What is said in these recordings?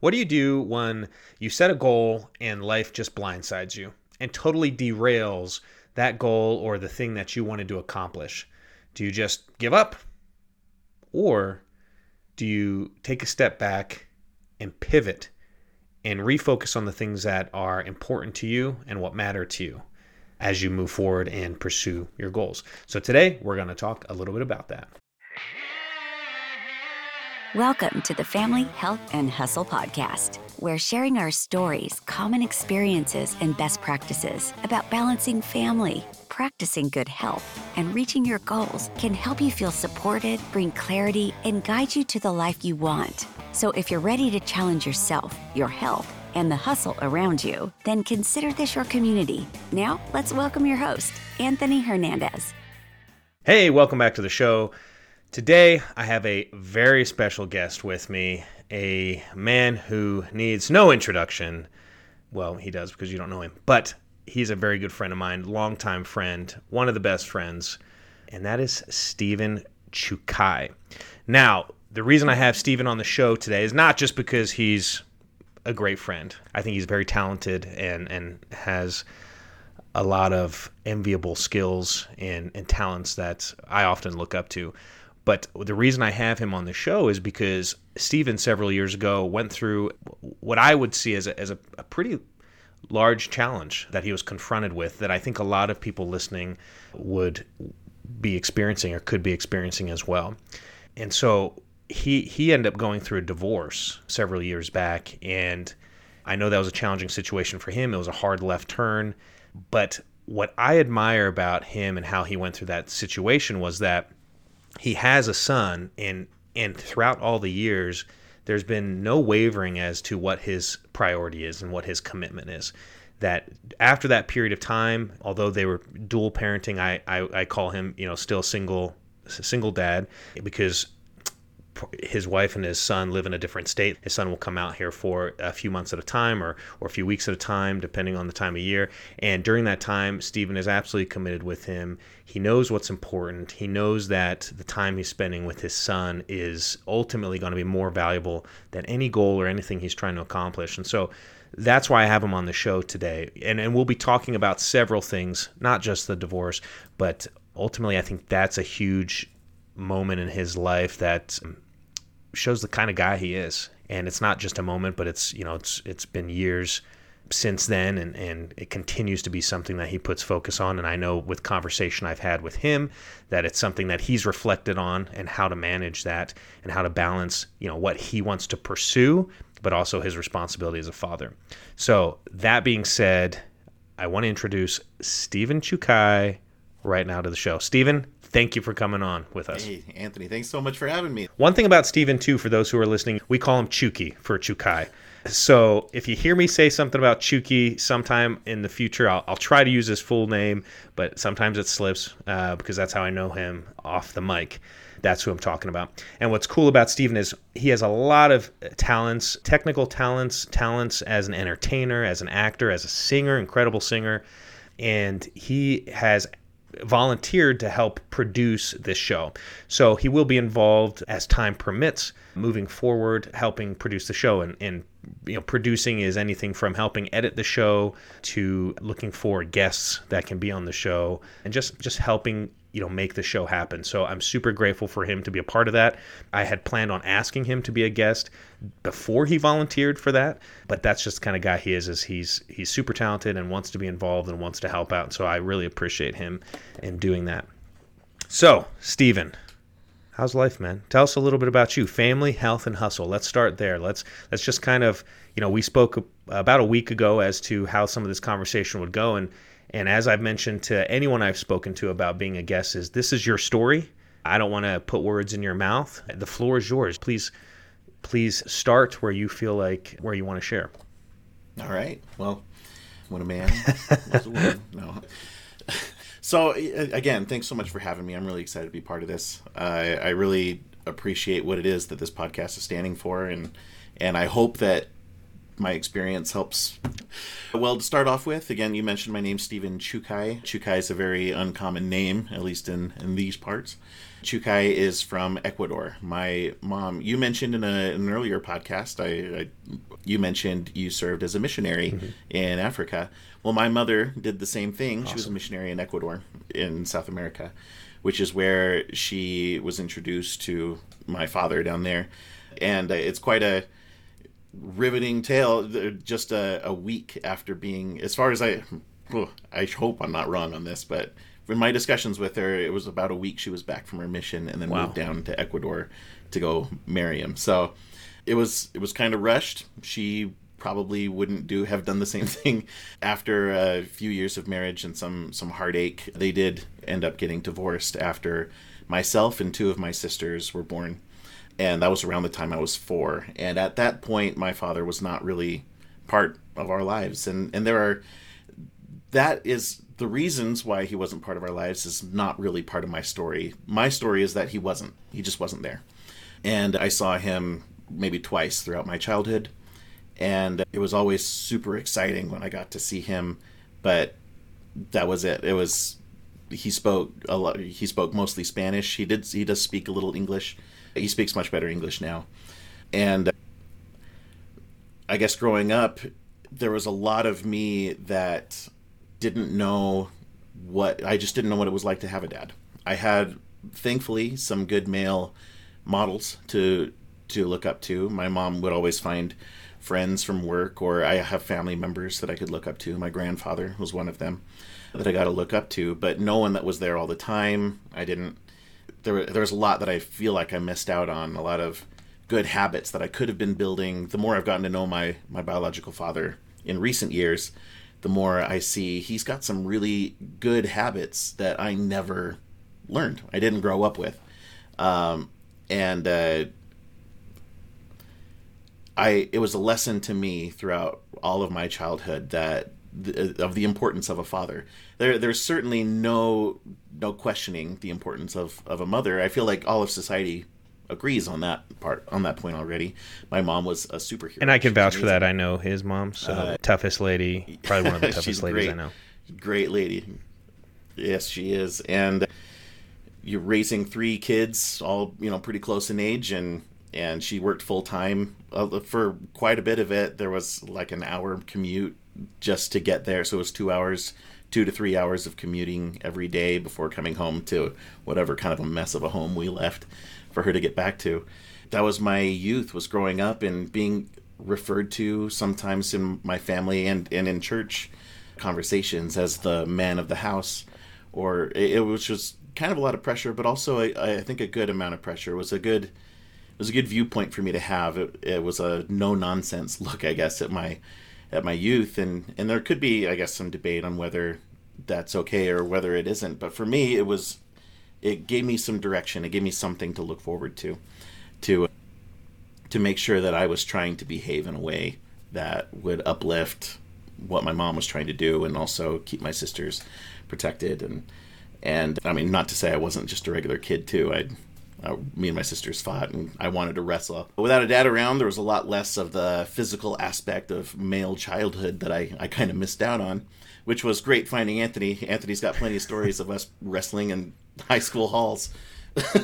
What do you do when you set a goal and life just blindsides you and totally derails that goal or the thing that you wanted to accomplish? Do you just give up? Or do you take a step back and pivot and refocus on the things that are important to you and what matter to you as you move forward and pursue your goals? So today we're going to talk a little bit about that. Welcome to the Family Health and Hustle Podcast, where sharing our stories, common experiences, and best practices about balancing family, practicing good health, and reaching your goals can help you feel supported, bring clarity, and guide you to the life you want. So if you're ready to challenge yourself, your health, and the hustle around you, then consider this your community. Now, let's welcome your host, Anthony Hernandez. Hey, welcome back to the show. Today, I have a very special guest with me, a man who needs no introduction. Well, he does because you don't know him, but he's a very good friend of mine, longtime friend, one of the best friends, and that is Stephen Chucay. Now, the reason I have Stephen on the show today is not just because he's a great friend. I think he's very talented and and has a lot of enviable skills and, and talents that I often look up to. But the reason I have him on the show is because Stephen several years ago went through what I would see as a, as a, a pretty large challenge that he was confronted with that I think a lot of people listening would be experiencing or could be experiencing as well. And so he he ended up going through a divorce several years back and I know that was a challenging situation for him. It was a hard left turn, but what I admire about him and how he went through that situation was that he has a son and and throughout all the years there's been no wavering as to what his priority is and what his commitment is. That after that period of time although they were dual parenting i i, I call him you know still single single dad because his wife and his son live in a different state. His son will come out here for a few months at a time or, or a few weeks at a time, depending on the time of year. And during that time, Stephen is absolutely committed with him. He knows what's important. He knows that the time he's spending with his son is ultimately going to be more valuable than any goal or anything he's trying to accomplish. And so that's why I have him on the show today. And, and we'll be talking about several things, not just the divorce, but ultimately, I think that's a huge moment in his life that shows the kind of guy he is. And it's not just a moment, but it's you know it's it's been years since then and, and it continues to be something that he puts focus on. And i know with conversation i've had with him that it's something that he's reflected on and how to manage that and how to balance you know what he wants to pursue but also his responsibility as a father. So that being said i want to introduce stephen chucay right now to the show. Stephen thank you for coming on with us. Hey, Anthony, thanks so much for having me. One thing about Stephen, too, for those who are listening, we call him Chooky for Chucay. So if you hear me say something about Chooky sometime in the future, I'll, I'll try to use his full name, but sometimes it slips uh, because that's how I know him off the mic. That's who I'm talking about. And what's cool about Stephen is he has a lot of talents, technical talents, talents as an entertainer, as an actor, as a singer, incredible singer. And he has volunteered to help produce this show. So he will be involved as time permits moving forward, helping produce the show. And, and you know, producing is anything from helping edit the show to looking for guests that can be on the show and just just helping you know make the show happen. So I'm super grateful for him to be a part of that. I had planned on asking him to be a guest before he volunteered for that, but that's just the kind of guy he is. Is he's he's super talented and wants to be involved and wants to help out. So I really appreciate him in doing that. So Stephen, how's life, man? Tell us a little bit about you, family, health, and hustle. Let's start there. Let's let's just kind of you know we spoke about a week ago as to how some of this conversation would go and and as I've mentioned to anyone I've spoken to about being a guest, is this is your story. I don't want to put words in your mouth. The floor is yours. Please, please start where you feel like where you want to share. All right. Well, when a man was a woman. No. So again, thanks so much for having me. I'm really excited to be part of this. I, I really appreciate what it is that this podcast is standing for, and and I hope that my experience helps. Well, to start off with, again, you mentioned my name, Stephen Chucay. Chucay is a very uncommon name, at least in, in these parts. Chucay is from Ecuador. My mom, you mentioned in, a, in an earlier podcast, I, I, you mentioned you served as a missionary mm-hmm. in Africa. Well, my mother did the same thing. Awesome. She was a missionary in Ecuador, in South America, which is where she was introduced to my father down there. And uh, it's quite a riveting tale. Just a, a week after being, as far as I, I hope I'm not wrong on this, but in my discussions with her, it was about a week she was back from her mission and then wow. moved down to Ecuador to go marry him. So it was it was kind of rushed. She probably wouldn't do have done the same thing after a few years of marriage and some some heartache. They did end up getting divorced after myself and two of my sisters were born. And that was around the time I was 4. And at that point my father was not really part of our lives and and there are that is the reasons why he wasn't part of our lives is not really part of my story. My story is that he wasn't. He just wasn't there. And I saw him maybe twice throughout my childhood. And it was always super exciting when I got to see him, but that was it. It was he spoke a lot he spoke mostly Spanish. He did he does speak a little English. He speaks much better English now. And uh, I guess growing up there was a lot of me that didn't know what I just didn't know what it was like to have a dad. I had thankfully some good male models to to look up to. My mom would always find friends from work or I have family members that I could look up to. My grandfather was one of them that I got to look up to, but no one that was there all the time. I didn't there was a lot that I feel like I missed out on, a lot of good habits that I could have been building. The more I've gotten to know my my biological father in recent years, the more I see he's got some really good habits that I never learned. I didn't grow up with. Um, and uh, I it was a lesson to me throughout all of my childhood that the, of the importance of a father. There there's certainly no no questioning the importance of of a mother. I feel like all of society agrees on that part on that point already. My mom was a superhero, and I can vouch for that. I know his mom, so uh, toughest lady, probably one of the toughest ladies great, I know. Great lady, yes, she is, and you're raising three kids, all you know, pretty close in age, and and she worked full time uh, for quite a bit of it. There was like an hour commute just to get there, so it was two hours two to three hours of commuting every day before coming home to whatever kind of a mess of a home we left for her to get back to. That was my youth was growing up and being referred to sometimes in my family and, and in church conversations as the man of the house. Or it, was just kind of a lot of pressure but also I, I think a good amount of pressure. It was a good it was a good viewpoint for me to have. It, it was a no nonsense look i guess at my at my youth and and there could be i guess some debate on whether that's okay or whether it isn't but for me it was it gave me some direction. It gave me something to look forward to, to to make sure that I was trying to behave in a way that would uplift what my mom was trying to do, and also keep my sisters protected. And and I mean, not to say I wasn't just a regular kid too. I uh, me and my sisters fought and I wanted to wrestle. But without a dad around, there was a lot less of the physical aspect of male childhood that I, I kind of missed out on, which was great finding Anthony. Anthony's got plenty of stories of us wrestling in high school halls.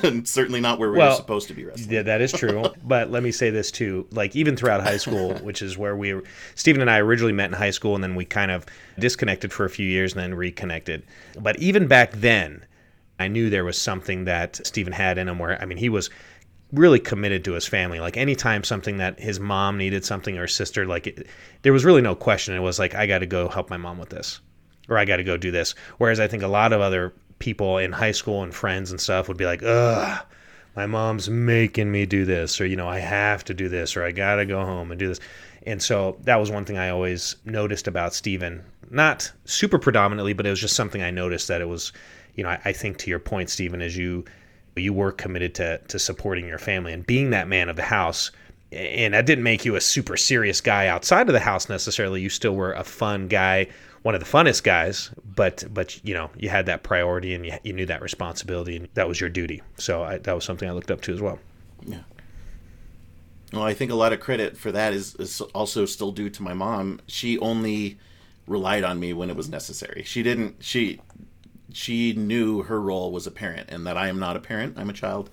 and certainly not where we well, were supposed to be wrestling. Yeah, that is true. but let me say this too: like even throughout high school, which is where we, Stephen and I originally met in high school, and then we kind of disconnected for a few years, and then reconnected. But even back then, I knew there was something that Stephen had in him. Where I mean, he was really committed to his family. Like anytime something that his mom needed something or sister, like it, there was really no question. It was like I got to go help my mom with this, or I got to go do this. Whereas I think a lot of other people in high school and friends and stuff would be like, ugh, my mom's making me do this, or, you know, I have to do this, or I got to go home and do this. And so that was one thing I always noticed about Stephen. Not super predominantly, but it was just something I noticed that it was, you know, I, I think to your point, Stephen, as you you were committed to to supporting your family and being that man of the house. And that didn't make you a super serious guy outside of the house necessarily. You still were a fun guy one of the funnest guys, but but you know you had that priority and you, you knew that responsibility and that was your duty. So I, that was something I looked up to as well. Yeah. Well, I think a lot of credit for that is, is also still due to my mom. She only relied on me when it was necessary. She didn't. She she knew her role was a parent, and that I am not a parent. I'm a child,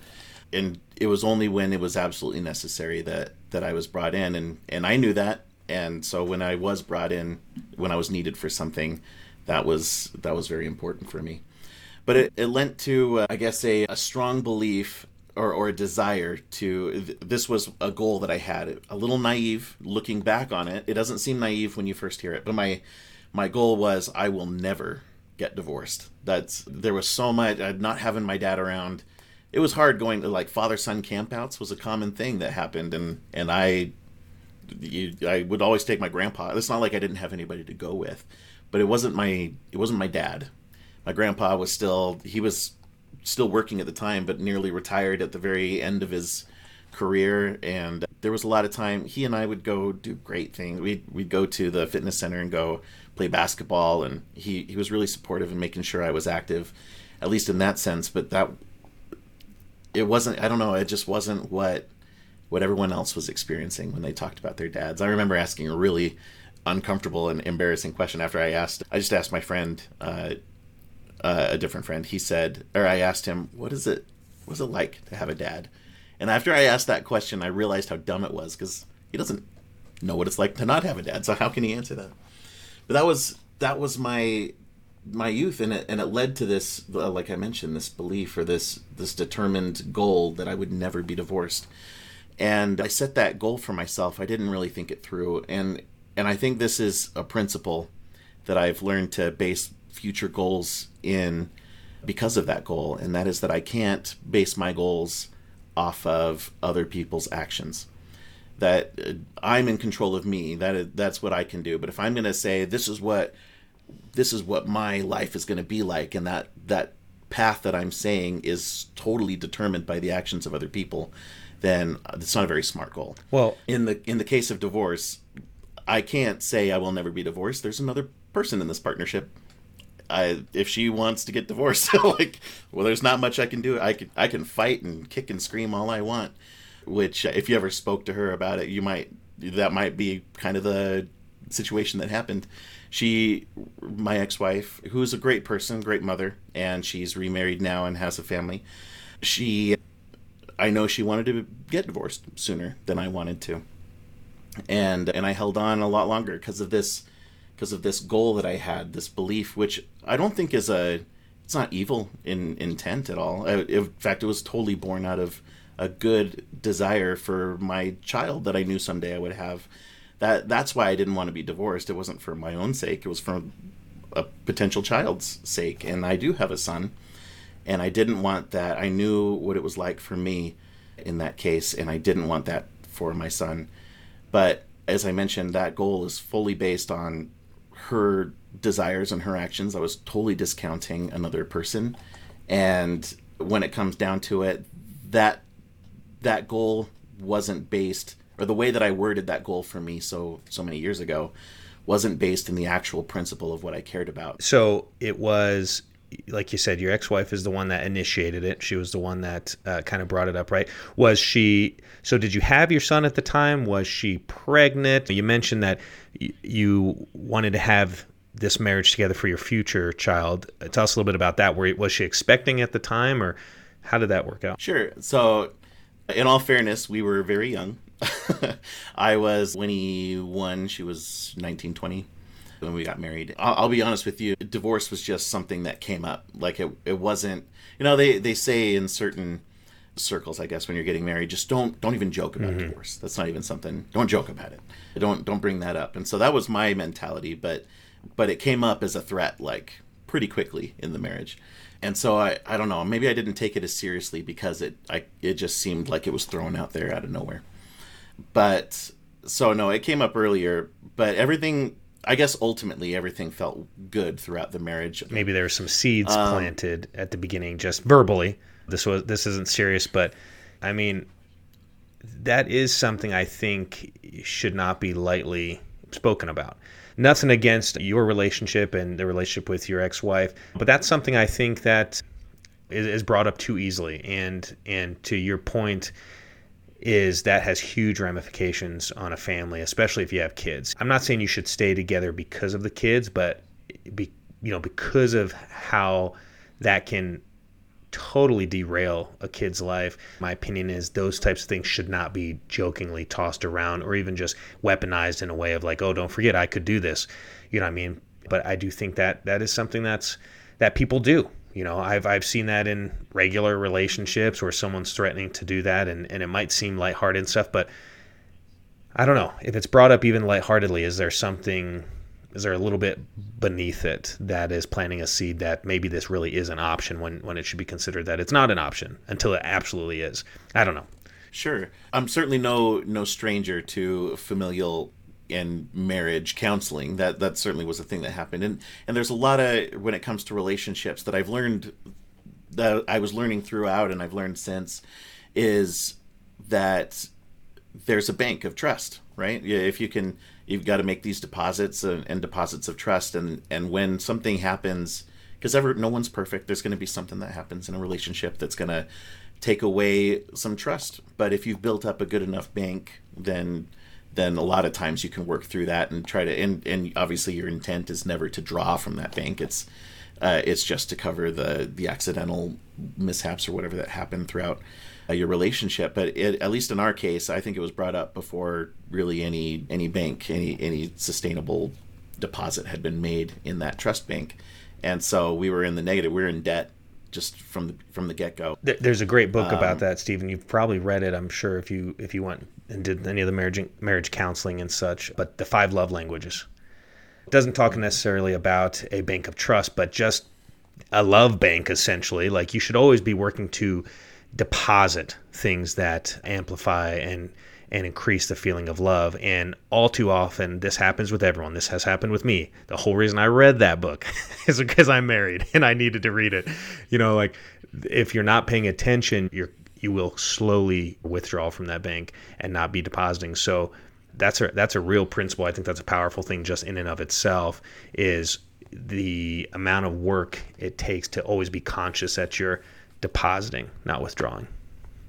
and it was only when it was absolutely necessary that that I was brought in, and and I knew that. And so when I was brought in, when I was needed for something, that was that was very important for me. But it, it lent to, uh, I guess, a, a strong belief or, or a desire to th- this was a goal that i had a little naive looking back on it it doesn't seem naive when you first hear it but my my goal was i will never get divorced. That's there was so much uh, not having my dad around. It was hard going to like father son campouts was a common thing that happened and and i you, i would always take my grandpa. It's not like i didn't have anybody to go with but it wasn't my it wasn't my dad. My grandpa was still he was still working at the time, but nearly retired at the very end of his career. And there was a lot of time he and I would go do great things. We'd, we'd go to the fitness center and go play basketball. And he, he was really supportive in making sure I was active, at least in that sense. But that, it wasn't, I don't know, it just wasn't what, what everyone else was experiencing when they talked about their dads. I remember asking a really uncomfortable and embarrassing question after I asked, I just asked my friend, uh, uh, a different friend, he said, or I asked him, "What is it? Was it like to have a dad?" And after I asked that question, I realized how dumb it was because he doesn't know what it's like to not have a dad. So how can he answer that? But that was that was my my youth, and it and it led to this, uh, like I mentioned, this belief or this this determined goal that I would never be divorced. And I set that goal for myself. I didn't really think it through, and and I think this is a principle that I've learned to base future goals in because of that goal, and that is that I can't base my goals off of other people's actions. That uh, I'm in control of me. That is, that's what I can do. But if I'm going to say this is what this is what my life is going to be like, and that that path that I'm saying is totally determined by the actions of other people, then it's not a very smart goal. Well, in the in the case of divorce, I can't say I will never be divorced. There's another person in this partnership I if she wants to get divorced, like, well, there's not much I can do. I can I can fight and kick and scream all I want. Which, if you ever spoke to her about it, you might that might be kind of the situation that happened. She, my ex-wife, who's a great person, great mother, and she's remarried now and has a family. She, I know she wanted to get divorced sooner than I wanted to, and and I held on a lot longer because of this because of this goal that I had, this belief, which I don't think is a it's not evil in intent at all. in fact, it was totally born out of a good desire for my child that I knew someday I would have. That that's why I didn't want to be divorced. It wasn't for my own sake. It was for a potential child's sake. And I do have a son, and I didn't want that. I knew what it was like for me in that case, and I didn't want that for my son. But as I mentioned, that goal is fully based on her desires and her actions. I was totally discounting another person. And when it comes down to it, that that goal wasn't based or the way that I worded that goal for me so so many years ago wasn't based in the actual principle of what I cared about. So it was like you said, your ex-wife is the one that initiated it. She was the one that uh, kind of brought it up, right? Was she? So did you have your son at the time? Was she pregnant? You mentioned that y- you wanted to have this marriage together for your future child. Tell us a little bit about that. Were was she expecting at the time, or how did that work out? Sure. So, in all fairness, we were very young. I was 21. She was 19, 20 when we got married. I'll, I'll, be honest with you, divorce was just something that came up. Like it, it wasn't. You know, they they say in certain circles, I guess, when you're getting married, just don't don't even joke about mm-hmm. divorce. That's not even something. Don't joke about it. Don't don't bring that up. And so that was my mentality. But but it came up as a threat, like pretty quickly in the marriage. And so I, I don't know, maybe I didn't take it as seriously because it I it just seemed like it was thrown out there out of nowhere. But so no, it came up earlier, but everything I guess ultimately everything felt good throughout the marriage. Maybe there were some seeds um, planted at the beginning, just verbally. This was this isn't serious, but I mean, that is something I think should not be lightly spoken about. Nothing against your relationship and the relationship with your ex-wife, but that's something I think that is, is brought up too easily. And and to your point, is that has huge ramifications on a family, especially if you have kids. I'm not saying you should stay together because of the kids, but be, you know because of how that can totally derail a kid's life. My opinion is those types of things should not be jokingly tossed around or even just weaponized in a way of like, oh, don't forget I could do this. You know what I mean? But I do think that that is something that's that people do. You know, I've I've seen that in regular relationships where someone's threatening to do that and, and it might seem lighthearted and stuff, but I don't know. If it's brought up even lightheartedly, is there something is there a little bit beneath it that is planting a seed that maybe this really is an option when when it should be considered that it's not an option until it absolutely is? I don't know. Sure. I'm certainly no no stranger to familial and marriage counseling that that certainly was a thing that happened. And and there's a lot of when it comes to relationships that i've learned that i was learning throughout and i've learned since is that there's a bank of trust right? If you can you've got to make these deposits and, and deposits of trust and and when something happens because ever no one's perfect there's going to be something that happens in a relationship that's going to take away some trust. But if you've built up a good enough bank then then a lot of times you can work through that and try to and, and obviously your intent is never to draw from that bank it's uh, it's just to cover the the accidental mishaps or whatever that happened throughout uh, your relationship. But it, at least in our case, I think it was brought up before really any any bank, any any sustainable deposit had been made in that trust bank, and so we were in the negative. We were in debt just from the from the get go. There's a great book um, about that, Stephen. You've probably read it, I'm sure, if you if you went and did any of the marriage marriage counseling and such. But the five love languages it doesn't talk necessarily about a bank of trust, but just a love bank essentially. Like you should always be working to deposit things that amplify and and increase the feeling of love. And all too often, this happens with everyone. This has happened with me. The whole reason I read that book is because I'm married and I needed to read it. You know, like if you're not paying attention, you're you will slowly withdraw from that bank and not be depositing. So that's a that's a real principle. I think that's a powerful thing just in and of itself. Is the amount of work it takes to always be conscious that you're depositing, not withdrawing.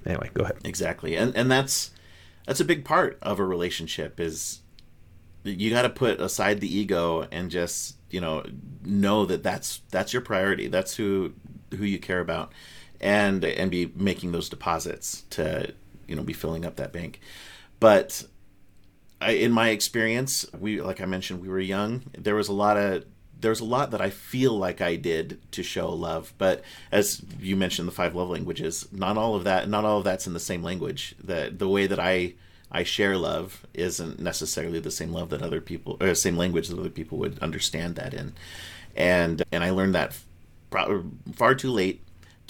Anyway, go ahead. Exactly. And and that's that's a big part of a relationship is you got to put aside the ego and just, you know, know that that's that's your priority. That's who who you care about and and be making those deposits to, you know, be filling up that bank. But I, in my experience, we like I mentioned, we were young. There was a lot of there's a lot that I feel like I did to show love, but as you mentioned, the five love languages, not all of that, not all of that's in the same language. That the way that I I share love isn't necessarily the same love that other people, or same language that other people would understand that in, and and I learned that far too late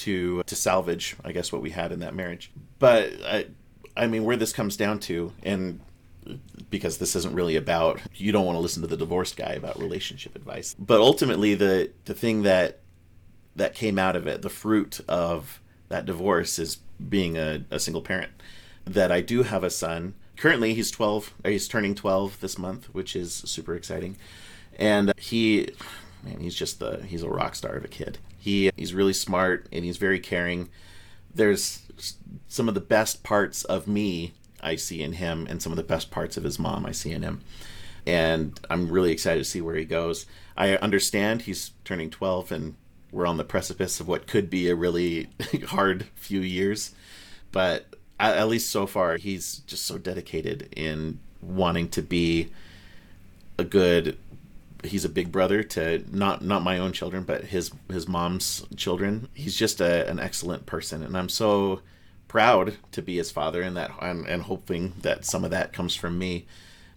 to to salvage, I guess, what we had in that marriage. But I, I mean, where this comes down to, and because this isn't really about you don't want to listen to the divorced guy about relationship advice. But ultimately the the thing that that came out of it the fruit of that divorce is being a, a single parent. That i do have a son. Currently he's 12 he's turning 12 this month which is super exciting. And he man he's just the he's a rock star of a kid he he's really smart and he's very caring there's some of the best parts of me I see in him, and some of the best parts of his mom I see in him. And I'm really excited to see where he goes. I understand he's turning 12, and we're on the precipice of what could be a really hard few years. But at least so far, he's just so dedicated in wanting to be a good he's a big brother to not not my own children but his his mom's children. He's just a, an excellent person and i'm so proud to be his father and that and, and hoping that some of that comes from me.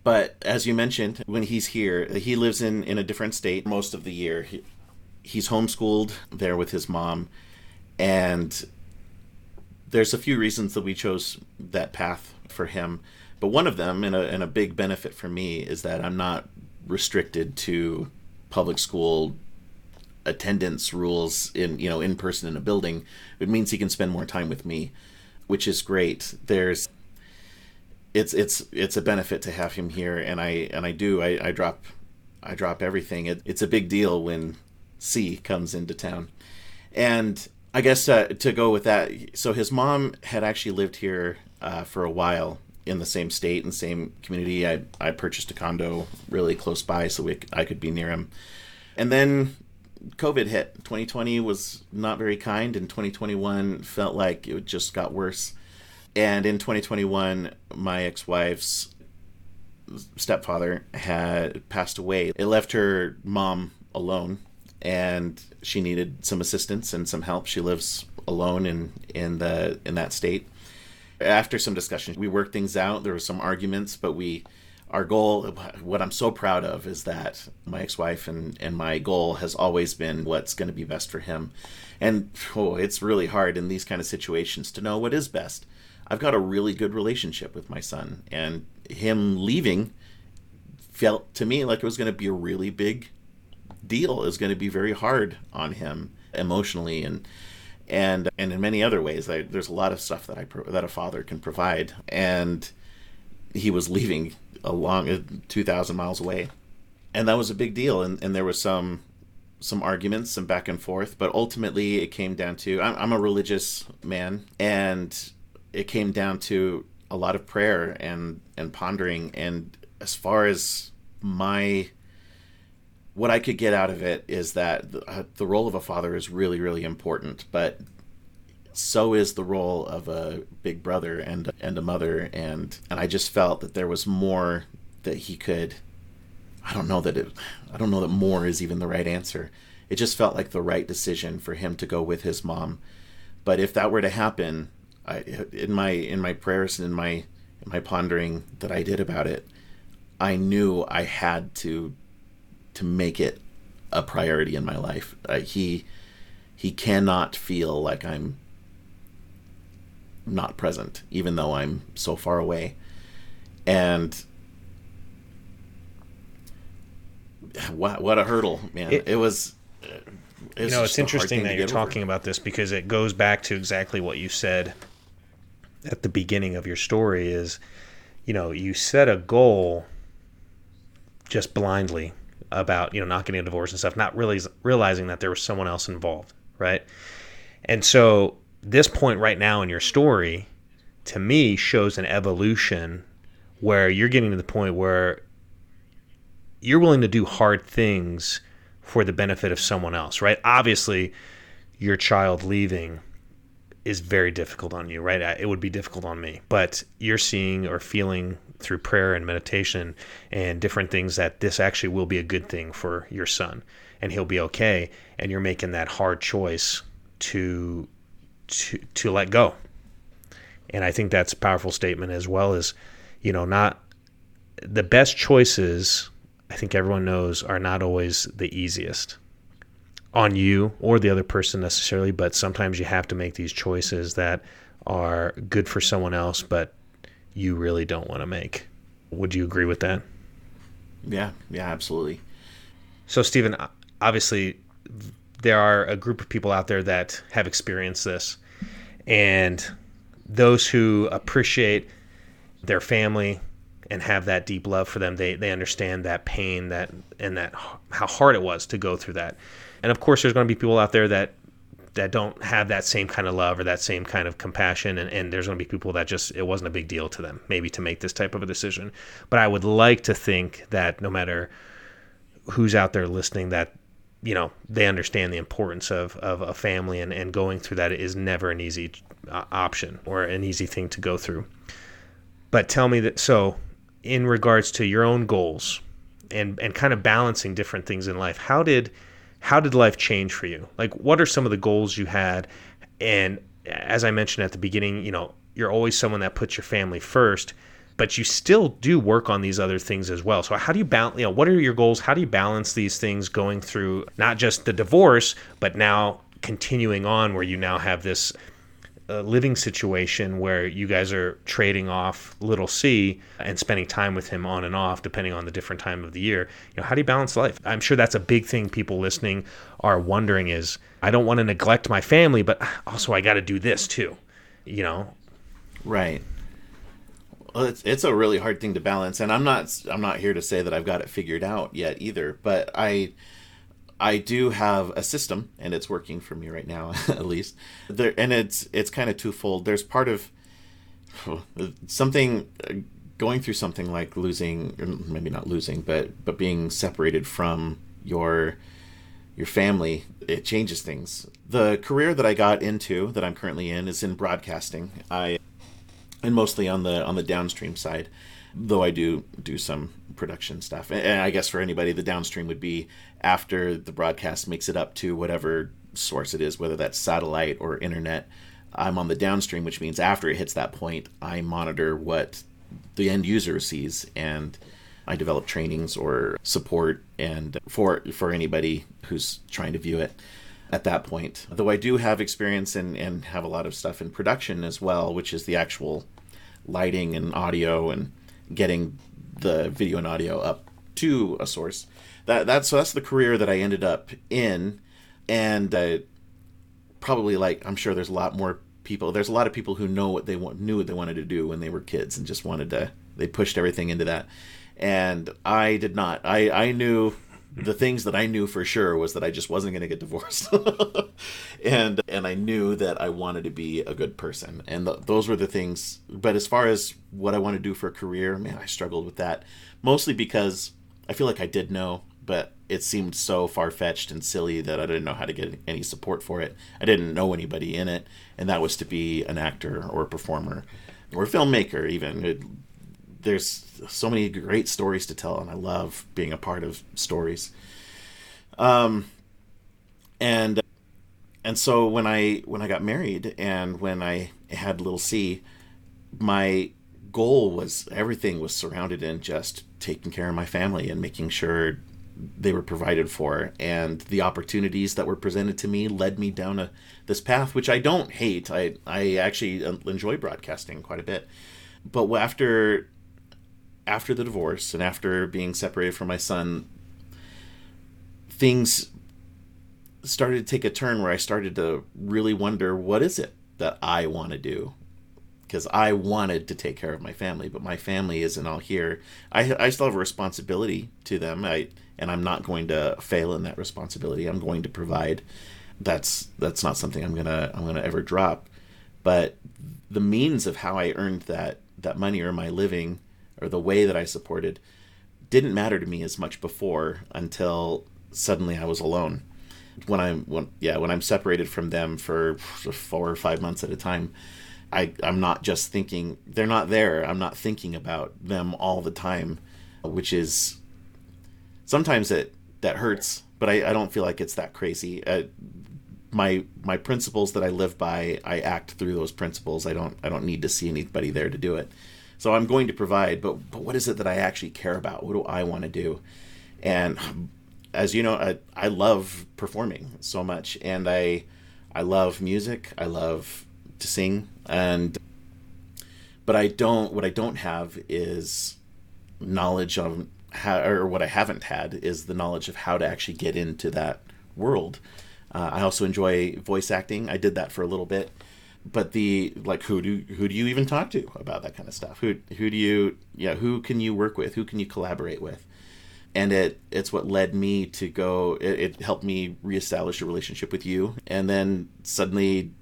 But as you mentioned when he's here he lives in in a different state most of the year. He, he's homeschooled there with his mom and there's a few reasons that we chose that path for him. But one of them and a, and a big benefit for me is that i'm not restricted to public school attendance rules in you know in person in a building it means he can spend more time with me which is great. There's it's it's it's a benefit to have him here, and I and I do I, I drop I drop everything. It, it's a big deal when C comes into town, and I guess uh, to go with that. So his mom had actually lived here uh, for a while in the same state and same community. I, I purchased a condo really close by so we, I could be near him. And then COVID hit. 2020 was not very kind, and 2021 felt like it just got worse. And in 2021, my ex wife's stepfather had passed away. It left her mom alone, and she needed some assistance and some help. She lives alone in in the in that state. After some discussion, we worked things out. There were some arguments, but we our goal what i'm so proud of is that my ex-wife and, and my goal has always been what's going to be best for him. And oh it's really hard in these kind of situations to know what is best. I've got a really good relationship with my son and him leaving felt to me like it was going to be a really big deal. It was going to be very hard on him emotionally and and and in many other ways I, there's a lot of stuff that i that a father can provide. And he was leaving a long uh, 2000 miles away. And that was a big deal. And, and there was some some arguments some back and forth. But ultimately it came down to I'm, I'm a religious man. And it came down to a lot of prayer and and pondering. And as far as my what I could get out of it is that the, uh, the role of a father is really really important but so is the role of a big brother and and a mother and and I just felt that there was more that he could I don't know that it I don't know that more is even the right answer. It just felt like the right decision for him to go with his mom. But if that were to happen, I in my in my prayers and in my in my pondering that I did about it, I knew I had to to make it a priority in my life. Uh, he he cannot feel like I'm not present, even though I'm so far away. And what what a hurdle, man! It, it was. It was you know, it's interesting that you're talking over. about this because it goes back to exactly what you said at the beginning of your story. Is you know you set a goal just blindly about you know not getting a divorce and stuff, not really realizing that there was someone else involved, right? And so this point right now in your story to me shows an evolution where you're getting to the point where you're willing to do hard things for the benefit of someone else, right? Obviously, your child leaving is very difficult on you, right? Uh, it would be difficult on me, but you're seeing or feeling through prayer and meditation and different things that this actually will be a good thing for your son and he'll be okay. And you're making that hard choice to to to let go. And I think that's a powerful statement as well as, you know, not the best choices, I think everyone knows, are not always the easiest on you or the other person necessarily, but sometimes you have to make these choices that are good for someone else, but you really don't want to make. Would you agree with that? Yeah, yeah, absolutely. So, Stephen, obviously, there are a group of people out there that have experienced this, and those who appreciate their family and have that deep love for them, they they understand that pain that and that how hard it was to go through that. And of course, there's going to be people out there that that don't have that same kind of love or that same kind of compassion and, and there's going to be people that just it wasn't a big deal to them maybe to make this type of a decision. But i would like to think that no matter who's out there listening that you know they understand the importance of, of a family and, and going through that is never an easy uh, option or an easy thing to go through. But tell me that so in regards to your own goals and and kind of balancing different things in life how did how did life change for you like what are some of the goals you had and as i mentioned at the beginning you know you're always someone that puts your family first but you still do work on these other things as well. So how do you balance? You know, what are your goals? How do you balance these things going through not just the divorce, but now continuing on where you now have this uh, living situation where you guys are trading off little C and spending time with him on and off depending on the different time of the year. You know, how do you balance life? I'm sure that's a big thing people listening are wondering is I don't want to neglect my family, but also I got to do this too. You know, right well, it's it's a really hard thing to balance, and I'm not I'm not here to say that I've got it figured out yet either. But I I do have a system, and it's working for me right now, at least. There, and it's it's kind of twofold. There's part of something uh, going through something like losing maybe not losing but but being separated from your your family it changes things the career that i got into that i'm currently in is in broadcasting i and mostly on the on the downstream side though i do do some production stuff and i guess for anybody the downstream would be after the broadcast makes it up to whatever source it is whether that's satellite or internet i'm on the downstream which means after it hits that point i monitor what the end user sees and I develop trainings or support and for for anybody who's trying to view it at that point. Though I do have experience and, and have a lot of stuff in production as well, which is the actual lighting and audio and getting the video and audio up to a source. That that's so that's the career that I ended up in, and uh, probably like I'm sure there's a lot more people. There's a lot of people who know what they want, knew what they wanted to do when they were kids, and just wanted to. They pushed everything into that, and I did not. I I knew the things that I knew for sure was that I just wasn't going to get divorced, and and I knew that I wanted to be a good person, and th- those were the things. But as far as what I want to do for a career, man, I struggled with that mostly because I feel like I did know, but it seemed so far fetched and silly that I didn't know how to get any support for it. I didn't know anybody in it, and that was to be an actor or a performer or a filmmaker, even. It, there's so many great stories to tell, and I love being a part of stories. Um, and and so when I when I got married and when I had little C, my goal was everything was surrounded in just taking care of my family and making sure they were provided for. And the opportunities that were presented to me led me down a this path which I don't hate. I I actually uh, enjoy broadcasting quite a bit. But after after the divorce and after being separated from my son things started to take a turn where I started to really wonder what is it that I want to do because I wanted to take care of my family, but my family isn't all here. I, I still have a responsibility to them. I and I'm not going to fail in that responsibility. I'm going to provide. That's that's not something I'm gonna I'm gonna ever drop. But the means of how I earned that that money or my living or the way that I supported didn't matter to me as much before until suddenly I was alone. When I'm when yeah when I'm separated from them for four or five months at a time, I I'm not just thinking they're not there. I'm not thinking about them all the time, which is sometimes it that hurts, but I, I don't feel like it's that crazy. Uh, my my principles that I live by, I act through those principles. I don't I don't need to see anybody there to do it. So I'm going to provide, but but what is it that I actually care about? What do I want to do? And as you know, I, I love performing so much, and I I love music. I love to sing, and but I don't. What I don't have is knowledge of how, or what I haven't had is the knowledge of how to actually get into that world. Uh, I also enjoy voice acting. I did that for a little bit, but the like who do who do you even talk to about that kind of stuff? Who who do you yeah who can you work with? Who can you collaborate with? And it it's what led me to go. It, it helped me reestablish a relationship with you, and then suddenly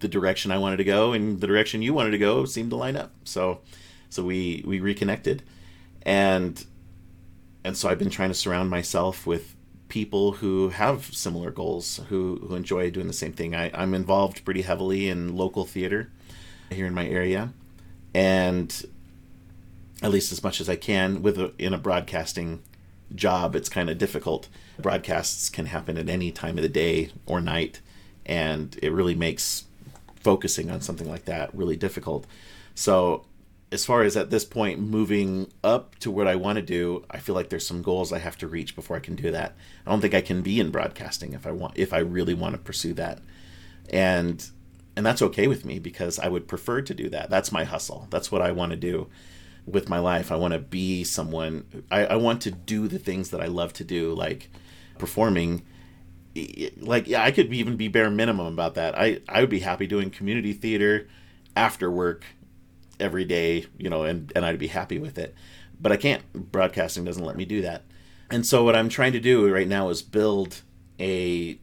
the direction I wanted to go and the direction you wanted to go seemed to line up. So so we we reconnected, and and so I've been trying to surround myself with people who have similar goals, who who enjoy doing the same thing. I, I'm involved pretty heavily in local theater here in my area, and at least as much as I can with a, in a broadcasting job, it's kind of difficult. Broadcasts can happen at any time of the day or night, and it really makes focusing on something like that really difficult. So as far as at this point moving up to what I want to do, I feel like there's some goals I have to reach before I can do that. I don't think I can be in broadcasting if I want if I really want to pursue that. And and that's okay with me because I would prefer to do that. That's my hustle. That's what I want to do with my life. I want to be someone I, I want to do the things that I love to do, like performing like yeah, I could even be bare minimum about that. I I would be happy doing community theater after work every day, you know, and, and I'd be happy with it. But I can't. Broadcasting doesn't let me do that. And so what I'm trying to do right now is build a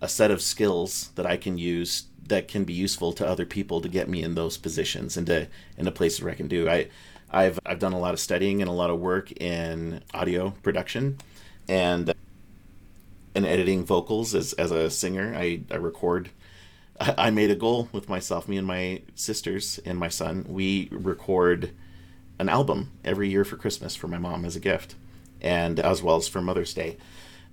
a set of skills that I can use that can be useful to other people to get me in those positions and to in into places where I can do. I I've I've done a lot of studying and a lot of work in audio production and and editing vocals as as a singer. I I record I made a goal with myself, me and my sisters and my son. We record an album every year for Christmas for my mom as a gift, and as well as for Mother's Day.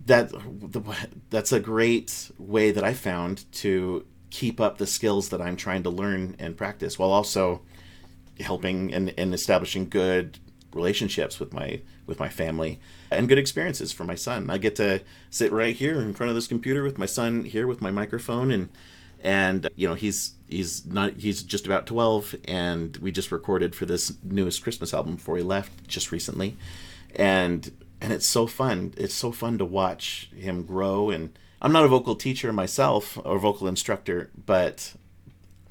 That the, that's a great way that I found to keep up the skills that I'm trying to learn and practice, while also helping and, and establishing good relationships with my with my family and good experiences for my son. I get to sit right here in front of this computer with my son here with my microphone and and you know he's he's not he's just about 12 and we just recorded for this newest christmas album before he left just recently. And and it's so fun. It's so fun to watch him grow and i'm not a vocal teacher myself or vocal instructor but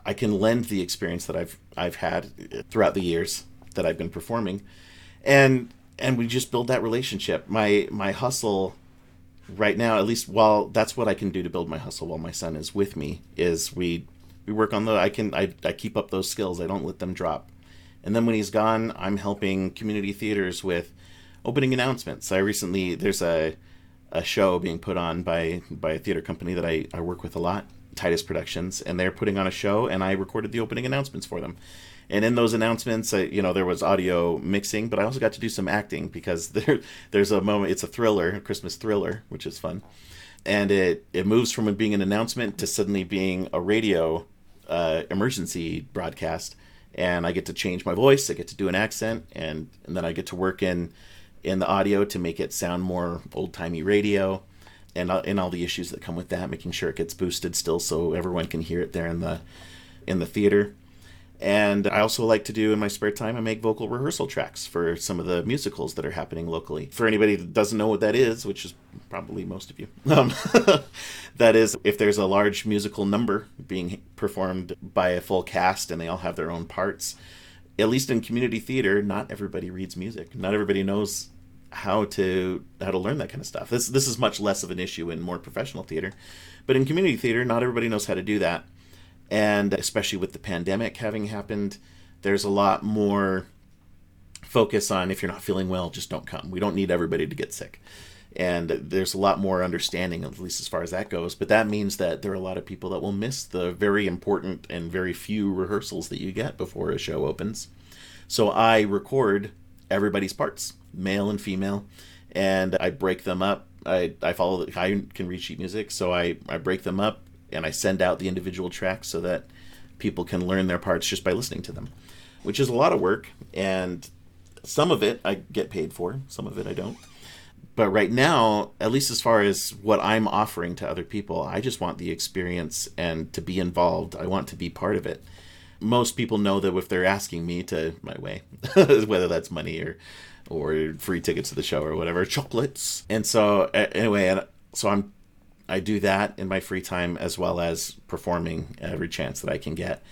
i can lend the experience that i've i've had throughout the years that i've been performing and and we just build that relationship my my hustle right now, at least while that's what I can do to build my hustle while my son is with me, is we we work on the I can I, I keep up those skills. I don't let them drop. And then when he's gone, I'm helping community theaters with opening announcements. I recently there's a a show being put on by by a theater company that I, I work with a lot, Titus Productions, and they're putting on a show and I recorded the opening announcements for them and in those announcements, uh, you know, there was audio mixing, but I also got to do some acting because there, there's a moment. It's a thriller, a Christmas thriller, which is fun, and it it moves from being an announcement to suddenly being a radio uh, emergency broadcast, and I get to change my voice. I get to do an accent, and and then I get to work in in the audio to make it sound more old timey radio. And, uh, and all the issues that come with that, making sure it gets boosted still, so everyone can hear it there in the in the theater and I also like to do in my spare time, I make vocal rehearsal tracks for some of the musicals that are happening locally. For anybody that doesn't know what that is, which is probably most of you, um, that is if there's a large musical number being performed by a full cast and they all have their own parts. At least in community theater, not everybody reads music. Not everybody knows how to how to learn that kind of stuff. This this is much less of an issue in more professional theater, but in community theater, not everybody knows how to do that and especially with the pandemic having happened, there's a lot more focus on if you're not feeling well, just don't come. We don't need everybody to get sick. And there's a lot more understanding, at least as far as that goes. But that means that there are a lot of people that will miss the very important and very few rehearsals that you get before a show opens. So I record everybody's parts, male and female, and I break them up. I, I follow the, I can read sheet music, so I, I break them up and I send out the individual tracks so that people can learn their parts just by listening to them, which is a lot of work. And some of it I get paid for, some of it I don't. But right now, at least as far as what I'm offering to other people, I just want the experience and to be involved. I want to be part of it. Most people know that if they're asking me to my way, whether that's money or or free tickets to the show or whatever, chocolates. And so anyway, and so I'm I do that in my free time as well as performing every chance that I can get.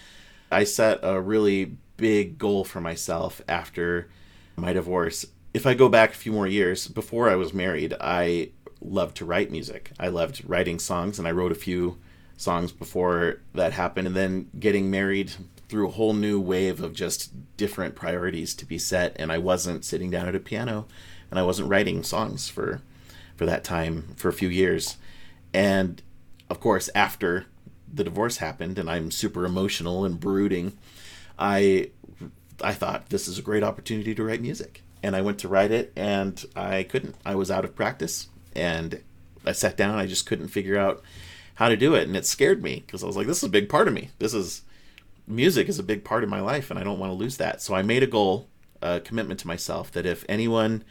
I set a really big goal for myself after my divorce. If I go back a few more years, before I was married, I loved to write music. I loved writing songs, and I wrote a few songs before that happened. And then getting married through a whole new wave of just different priorities to be set. And I wasn't sitting down at a piano and I wasn't writing songs for for that time for a few years. And of course, after the divorce happened and I'm super emotional and brooding, I I thought this is a great opportunity to write music. And I went to write it and I couldn't. I was out of practice and I sat down, I just couldn't figure out how to do it and it scared me because I was like this is a big part of me. This is music is a big part of my life and I don't want to lose that. So I made a goal, a commitment to myself that if anyone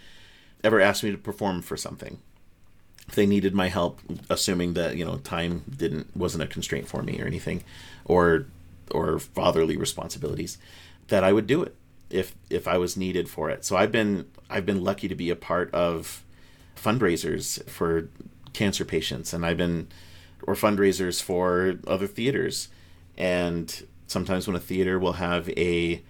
ever asked me to perform for something, if they needed my help, assuming that you know time didn't wasn't a constraint for me or anything, or or fatherly responsibilities, that I would do it if if I was needed for it. So I've been I've been lucky to be a part of fundraisers for cancer patients, and I've been or fundraisers for other theaters, and sometimes when a theater will have a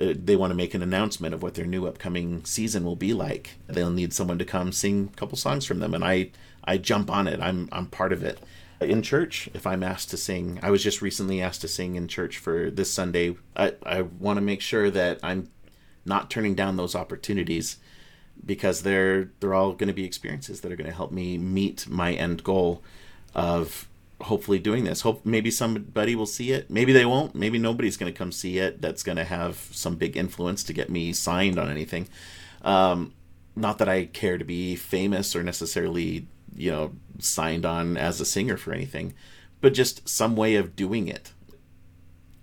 Uh, they want to make an announcement of what their new upcoming season will be like. They'll need someone to come sing a couple songs from them, and I I jump on it. I'm I'm part of it. in church if I'm asked to sing. I was just recently asked to sing in church for this Sunday. I, I want to make sure that I'm not turning down those opportunities because they're they're all going to be experiences that are going to help me meet my end goal of hopefully doing this. Hope maybe somebody will see it. Maybe they won't. Maybe nobody's going to come see it. That's going to have some big influence to get me signed on anything. Um, not that I care to be famous or necessarily you know signed on as a singer for anything, but just some way of doing it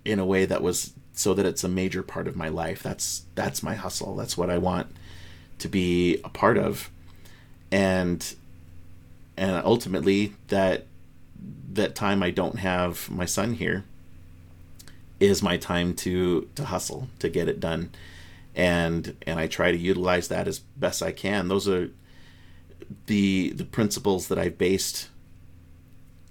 in a way that was so that it's a major part of my life. That's that's my hustle. That's what I want to be a part of. And and ultimately that that time I don't have my son here is my time to to hustle to get it done. And and I try to utilize that as best I can. Those are the the principles that I've based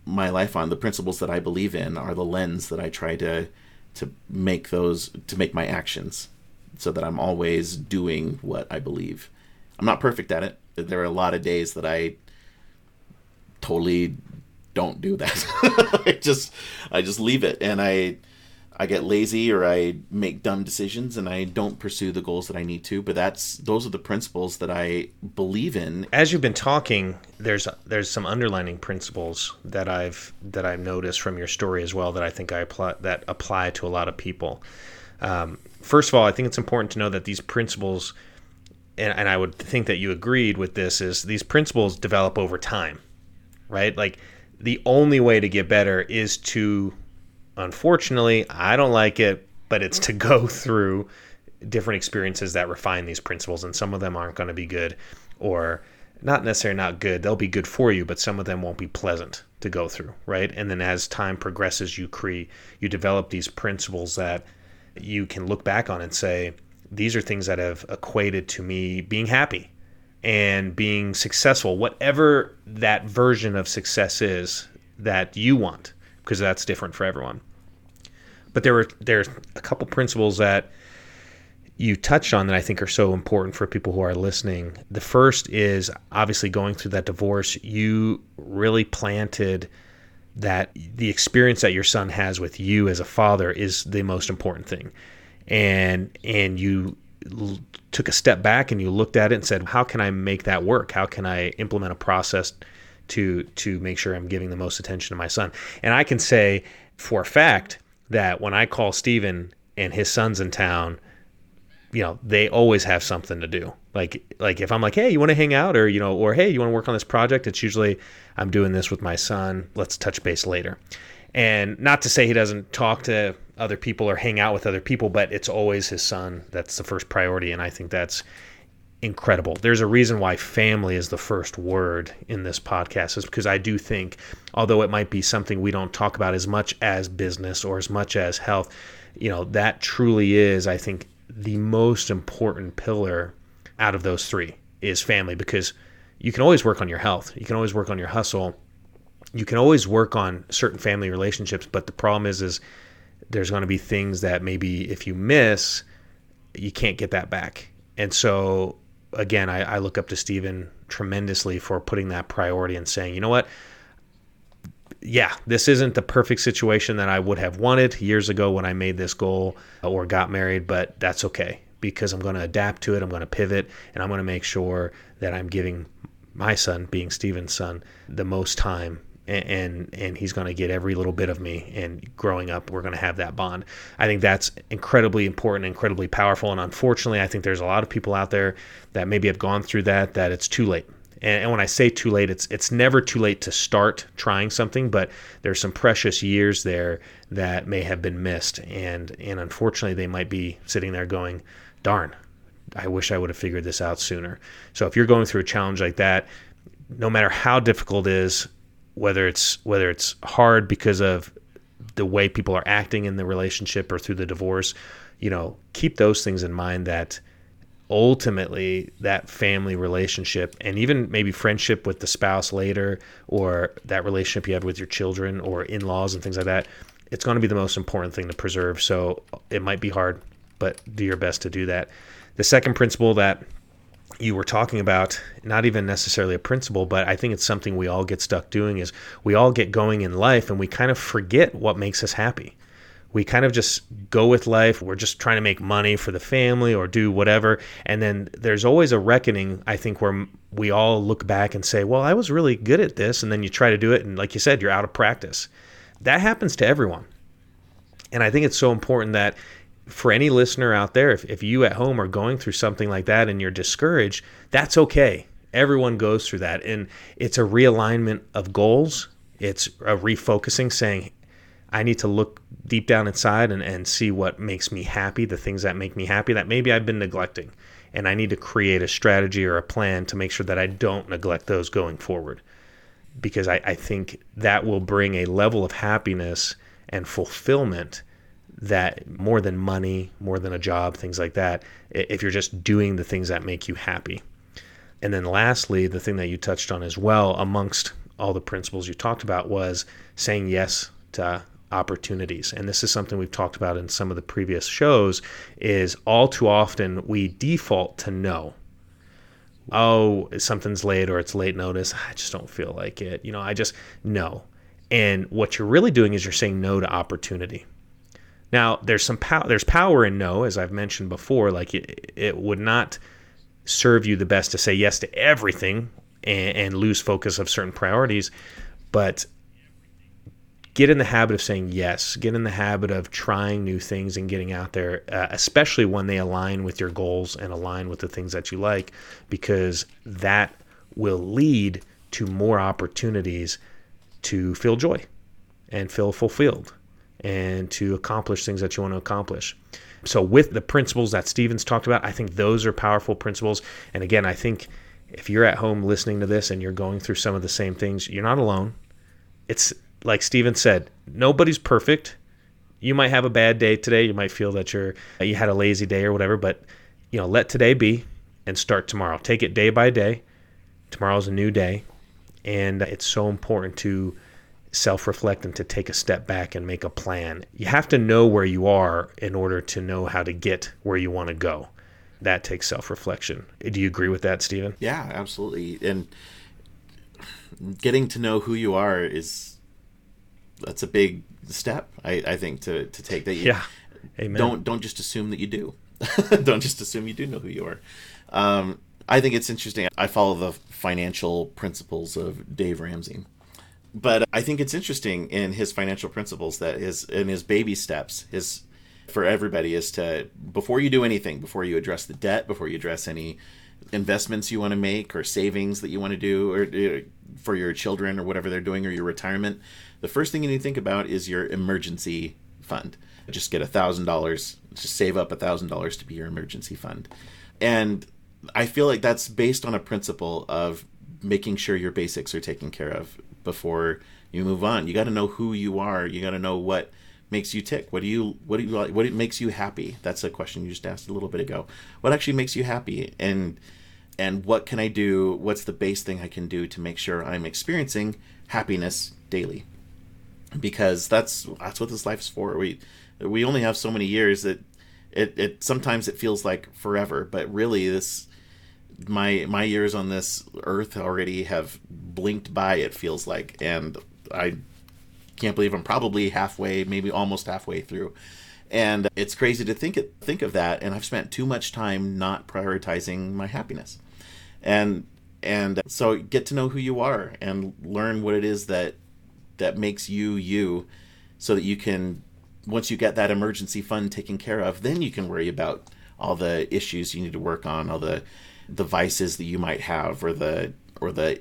my life on. The principles that I believe in are the lens that I try to to make those to make my actions so that I'm always doing what I believe. I'm not perfect at it. There are a lot of days that I totally don't do that. I just I just leave it and I I get lazy or I make dumb decisions and I don't pursue the goals that I need to. But that's those are the principles that I believe in. As you've been talking, there's there's some underlining principles that I've that I've noticed from your story as well that I think I apply that apply to a lot of people. Um, first of all, I think it's important to know that these principles, and, and I would think that you agreed with this, is these principles develop over time, right? Like the only way to get better is to unfortunately i don't like it but it's to go through different experiences that refine these principles and some of them aren't going to be good or not necessarily not good they'll be good for you but some of them won't be pleasant to go through right? And then as time progresses you create you develop these principles that you can look back on and say these are things that have equated to me being happy and being successful, whatever that version of success is that you want, because that's different for everyone. But there were there's a couple principles that you touched on that I think are so important for people who are listening. The first is obviously going through that divorce, you really planted that the experience that your son has with you as a father is the most important thing. And and you took a step back and you looked at it and said, "How can I make that work? How can I implement a process to to make sure I'm giving the most attention to my son?" And I can say for a fact that when I call Steven and his son's in town, you know, they always have something to do. Like like if I'm like, "Hey, you want to hang out?" or you know, or "Hey, you want to work on this project?" It's usually I'm doing this with my son. Let's touch base later. And not to say he doesn't talk to other people or hang out with other people, but it's always his son that's the first priority. And I think that's incredible. There's a reason why family is the first word in this podcast, is because I do think, although it might be something we don't talk about as much as business or as much as health, you know, that truly is, I think, the most important pillar out of those three is family because you can always work on your health, you can always work on your hustle. You can always work on certain family relationships, but the problem is is there's going to be things that maybe if you miss, you can't get that back. And so, again, I, I look up to Steven tremendously for putting that priority and saying, you know what? Yeah, this isn't the perfect situation that I would have wanted years ago when I made this goal or got married, but that's okay because I'm going to adapt to it. I'm going to pivot and I'm going to make sure that I'm giving my son, being Steven's son, the most time and and he's going to get every little bit of me. And growing up we're going to have that bond. I think that's incredibly important incredibly powerful. And unfortunately i think there's a lot of people out there that maybe have gone through that that it's too late. And, and when i say too late it's it's never too late to start trying something but there's some precious years there that may have been missed. And and unfortunately they might be sitting there going darn i wish i would have figured this out sooner. So if you're going through a challenge like that no matter how difficult it is whether it's whether it's hard because of the way people are acting in the relationship or through the divorce, you know, keep those things in mind that ultimately that family relationship and even maybe friendship with the spouse later or that relationship you have with your children or in-laws and things like that it's going to be the most important thing to preserve. So it might be hard but do your best to do that. The second principle that you were talking about not even necessarily a principle, but I think it's something we all get stuck doing is we all get going in life and we kind of forget what makes us happy. We kind of just go with life. We're just trying to make money for the family or do whatever. And then there's always a reckoning, I think, where we all look back and say, well, I was really good at this. And then you try to do it. And like you said, you're out of practice. That happens to everyone. And I think it's so important that for any listener out there, if, if you at home are going through something like that and you're discouraged, that's okay. Everyone goes through that. And it's a realignment of goals, it's a refocusing, saying, I need to look deep down inside and, and see what makes me happy, the things that make me happy that maybe I've been neglecting. And I need to create a strategy or a plan to make sure that I don't neglect those going forward. Because I, I think that will bring a level of happiness and fulfillment that more than money, more than a job, things like that, if you're just doing the things that make you happy. And then lastly, the thing that you touched on as well, amongst all the principles you talked about, was saying yes to opportunities. And this is something we've talked about in some of the previous shows is all too often we default to no. Oh, something's late or it's late notice. I just don't feel like it. You know, I just no. And what you're really doing is you're saying no to opportunity. Now, there's some power. There's power in no, as I've mentioned before. Like it, it would not serve you the best to say yes to everything and, and lose focus of certain priorities. But get in the habit of saying yes. Get in the habit of trying new things and getting out there, uh, especially when they align with your goals and align with the things that you like, because that will lead to more opportunities to feel joy and feel fulfilled and to accomplish things that you want to accomplish. So, with the principles that Stevens talked about, I think those are powerful principles. And again, I think if you're at home listening to this and you're going through some of the same things, you're not alone. It's like Steven said, nobody's perfect. You might have a bad day today. You might feel that you're you had a lazy day or whatever, but you know, let today be and start tomorrow. Take it day by day. Tomorrow's a new day, and it's so important to self reflect and to take a step back and make a plan. You have to know where you are in order to know how to get where you want to go. That takes self reflection. Do you agree with that, Stephen? Yeah, absolutely. And getting to know who you are is that's a big step, I, I think, to, to take that you yeah. Amen. don't don't just assume that you do. don't just assume you do know who you are. Um, I think it's interesting. I follow the financial principles of Dave Ramsey but I think it's interesting in his financial principles that his in his baby steps, his for everybody is to before you do anything, before you address the debt, before you address any investments you want to make or savings that you want to do or uh, for your children or whatever they're doing or your retirement, the first thing you need to think about is your emergency fund. Just get a thousand dollars, just save up a thousand dollars to be your emergency fund. And I feel like that's based on a principle of making sure your basics are taken care of before you move on. You got to know who you are. You got to know what makes you tick. What do you what do you like? What makes you happy? That's a question you just asked a little bit ago. What actually makes you happy? And and what can I do? What's the base thing I can do to make sure I'm experiencing happiness daily? Because that's that's what this life's for. We we only have so many years that it, it sometimes it feels like forever, but really this my my years on this earth already have blinked by it feels like and i can't believe i'm probably halfway maybe almost halfway through. And it's crazy to think it, think of that and i've spent too much time not prioritizing my happiness. And and so get to know who you are and learn what it is that that makes you you so that you can once you get that emergency fund taken care of then you can worry about all the issues you need to work on all the the vices that you might have or the or the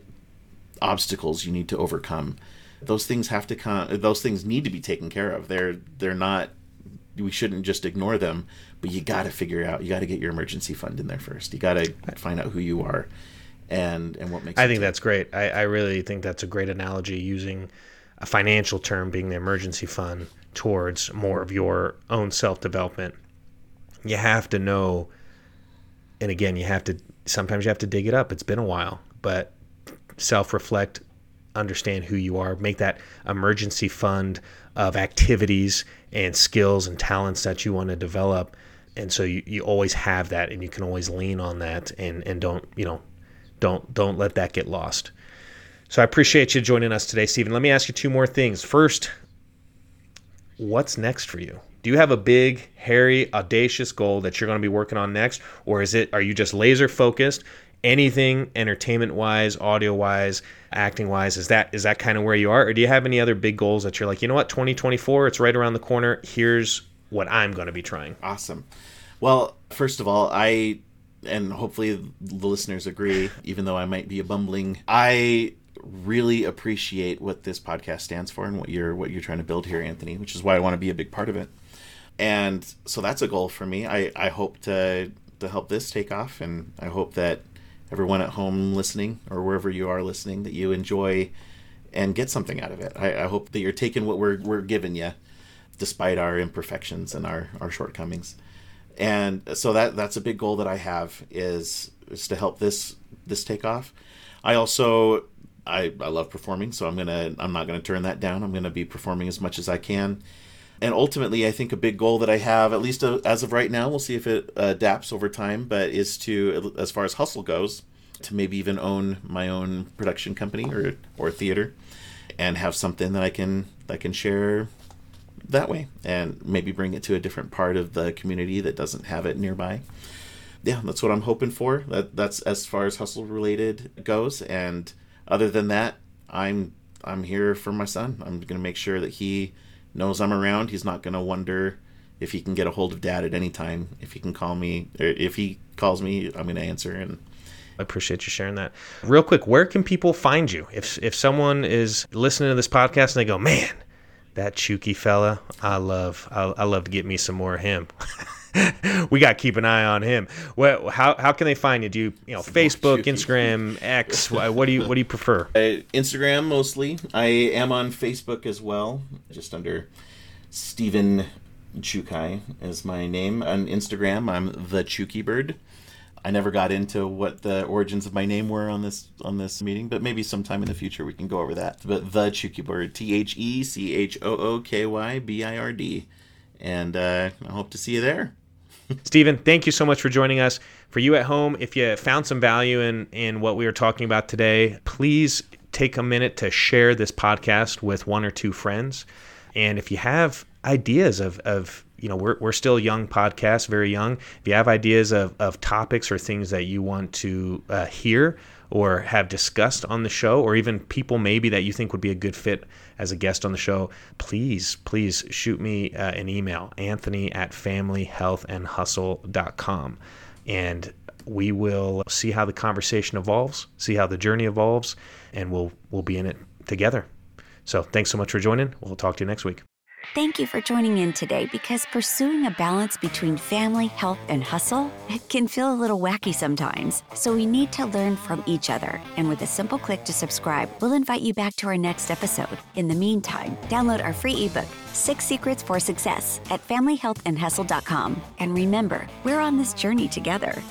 obstacles you need to overcome those things have to come those things need to be taken care of. They're they're not we shouldn't just ignore them but you got to figure out you got to get your emergency fund in there first. You got to find out who you are and and what makes i think that's great. I, I really think that's a great analogy using a financial term being the emergency fund towards more of your own self-development. You have to know and again you have to sometimes you have to dig it up. It's been a while, but self reflect, understand who you are, make that emergency fund of activities and skills and talents that you want to develop. and so you, you always have that and you can always lean on that and and don't you know don't don't let that get lost so i appreciate you joining us today stephen let me ask you two more things first what's next for you do you have a big hairy audacious goal that you're going to be working on next? Or is it are you just laser focused? Anything entertainment wise audio wise acting wise is that is that kind of where you are? Or do you have any other big goals that you're like you know what? 2024 it's right around the corner. Here's what i'm going to be trying. Awesome. Well, first of all, I and hopefully the listeners agree, even though I might be a bumbling, I really appreciate what this podcast stands for and what you're what you're trying to build here, Anthony, which is why I want to be a big part of it. And so that's a goal for me. I, I hope to to help this take off and I hope that everyone at home listening or wherever you are listening that you enjoy and get something out of it. I, I hope that you're taking what we're we're giving you despite our imperfections and our, our shortcomings and so that that's a big goal that I have is is to help this this take off. I also I, I love performing, so I'm gonna I'm not gonna turn that down. I'm gonna be performing as much as I can, and ultimately, I think a big goal that I have, at least uh, as of right now, we'll see if it adapts over time, but is to as far as hustle goes, to maybe even own my own production company or or theater, and have something that I can that I can share that way and maybe bring it to a different part of the community that doesn't have it nearby. Yeah, that's what I'm hoping for. That that's as far as hustle related goes and other than that, I'm I'm here for my son. I'm to make sure that he knows I'm around. He's not to wonder if he can get a hold of dad at any time. If he can call me or if he calls me, I'm to answer and I appreciate you sharing that. Real quick, where can people find you? If if someone is listening to this podcast and they go, "Man, that Chooky fella, I love. I, I love to get me some more of him. we got to keep an eye on him. What? How, how can they find you? Do you you know Facebook, Instagram, X? What, do you what do you prefer? Uh, Instagram mostly. I am on Facebook as well, just under Stephen Chucay is my name on Instagram. I'm the Chooky Bird. I never got into what the origins of my name were on this on this meeting, but maybe sometime in the future we can go over that. But the Chooky Bird, T H E C H O O K Y B I R D, and uh, I hope to see you there. Stephen, thank you so much for joining us. For you at home, if you found some value in in what we were talking about today, please take a minute to share this podcast with one or two friends. And if you have ideas of, of you know, we're, we're still young podcast, very young. If you have ideas of, of topics or things that you want to uh, hear or have discussed on the show, or even people maybe that you think would be a good fit as a guest on the show, please, please shoot me uh, an email, anthony at familyhealthandhustle.com. And we will see how the conversation evolves, see how the journey evolves, and we'll we'll be in it together. So thanks so much for joining. We'll talk to you next week. Thank you for joining in today because pursuing a balance between family, health, and hustle can feel a little wacky sometimes. So we need to learn from each other. And with a simple click to subscribe, we'll invite you back to our next episode. In the meantime, download our free ebook, Six Secrets for Success, at familyhealthandhustle.com. And remember, we're on this journey together.